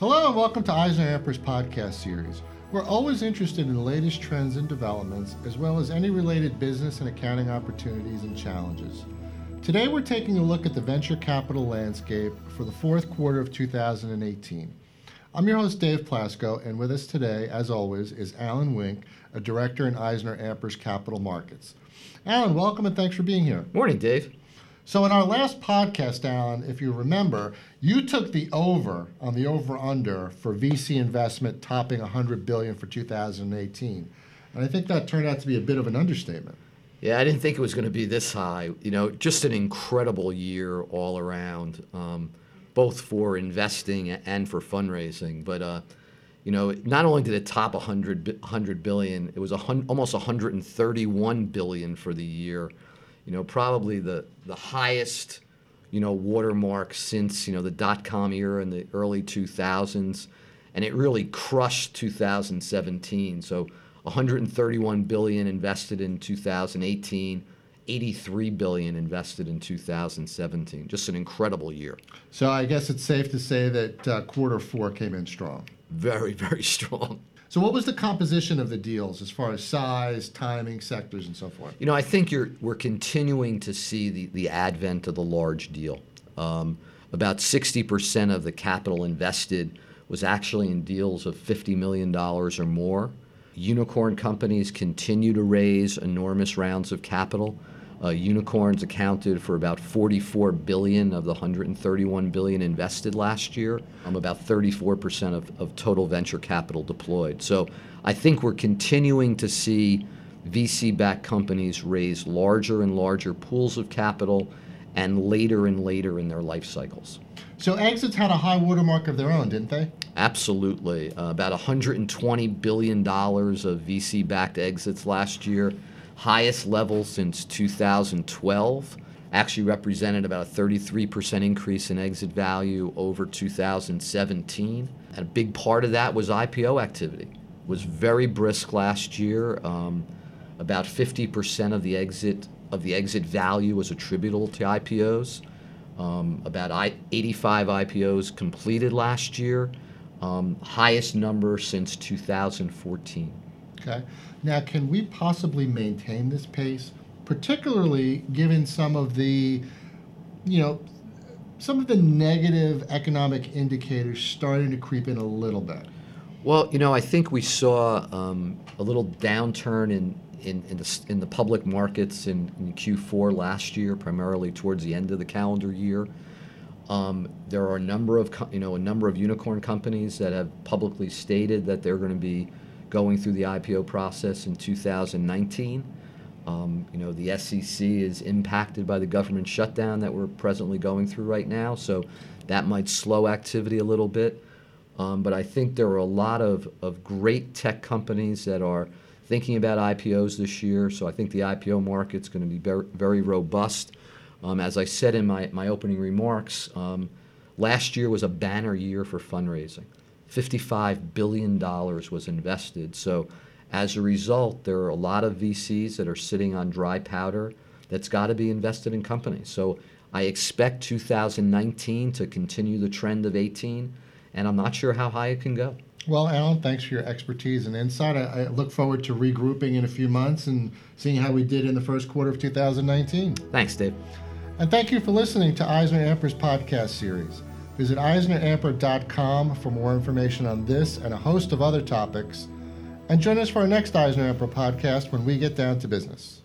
Hello and welcome to EisnerAmper's podcast series. We're always interested in the latest trends and developments, as well as any related business and accounting opportunities and challenges. Today we're taking a look at the venture capital landscape for the fourth quarter of 2018. I'm your host, Dave Plasko, and with us today, as always, is Alan Wink, a director in EisnerAmper's Capital Markets. Alan, welcome and thanks for being here. Morning, Dave. So in our last podcast, Alan, if you remember, you took the over on the over under for VC investment topping 100 billion for 2018. And I think that turned out to be a bit of an understatement. Yeah, I didn't think it was going to be this high. You know, just an incredible year all around, um, both for investing and for fundraising. But uh, you know, not only did it top 100, 100 billion, it was a almost 131 billion for the year you know, probably the, the highest, you know, watermark since, you know, the dot-com era in the early 2000s. And it really crushed 2017. So 131 billion invested in 2018, 83 billion invested in 2017. Just an incredible year. So I guess it's safe to say that uh, quarter four came in strong. Very, very strong. So, what was the composition of the deals as far as size, timing, sectors, and so forth? You know, I think we're continuing to see the, the advent of the large deal. Um, about 60% of the capital invested was actually in deals of $50 million or more. Unicorn companies continue to raise enormous rounds of capital. Uh, unicorns accounted for about 44 billion of the 131 billion invested last year. Um, about 34% of, of total venture capital deployed. So I think we're continuing to see VC-backed companies raise larger and larger pools of capital and later and later in their life cycles. So exits had a high watermark of their own, didn't they? Absolutely. Uh, about 120 billion dollars of VC-backed exits last year highest level since 2012. Actually represented about a 33% increase in exit value over 2017. And a big part of that was IPO activity. It was very brisk last year. Um, about 50% of the exit of the exit value was attributable to IPOs. Um, about 85 IPOs completed last year, um, highest number since 2014. Okay. Now, can we possibly maintain this pace, particularly given some of the, you know, some of the negative economic indicators starting to creep in a little bit? Well, you know, I think we saw um, a little downturn in in, in, the, in the public markets in, in, Q4 last year, primarily towards the end of the calendar year. Um, there are a number of you know a number of unicorn companies that have publicly stated that they're going to be going through the IPO process in 2019. Um, you know, the SEC is impacted by the government shutdown that we're presently going through right now, so that might slow activity a little bit. Um, but I think there are a lot of, of great tech companies that are thinking about IPOs this year, so I think the IPO market's going to be very, very robust. Um, as I said in my, my opening remarks, um, last year was a banner year for fundraising. $55 billion was invested. So as a result, there are a lot of VCs that are sitting on dry powder that's got to be invested in companies. So I expect 2019 to continue the trend of 18, and I'm not sure how high it can go. Well, Alan, thanks for your expertise and insight. I, I, look forward to regrouping in a few months and seeing how we did in the first quarter of 2019. Thanks, Dave. And thank you for listening to EisnerAmper's podcast series. Visit EisnerAmper.com for more information on this and a host of other topics. And join us for our next EisnerAmper podcast when we get down to business.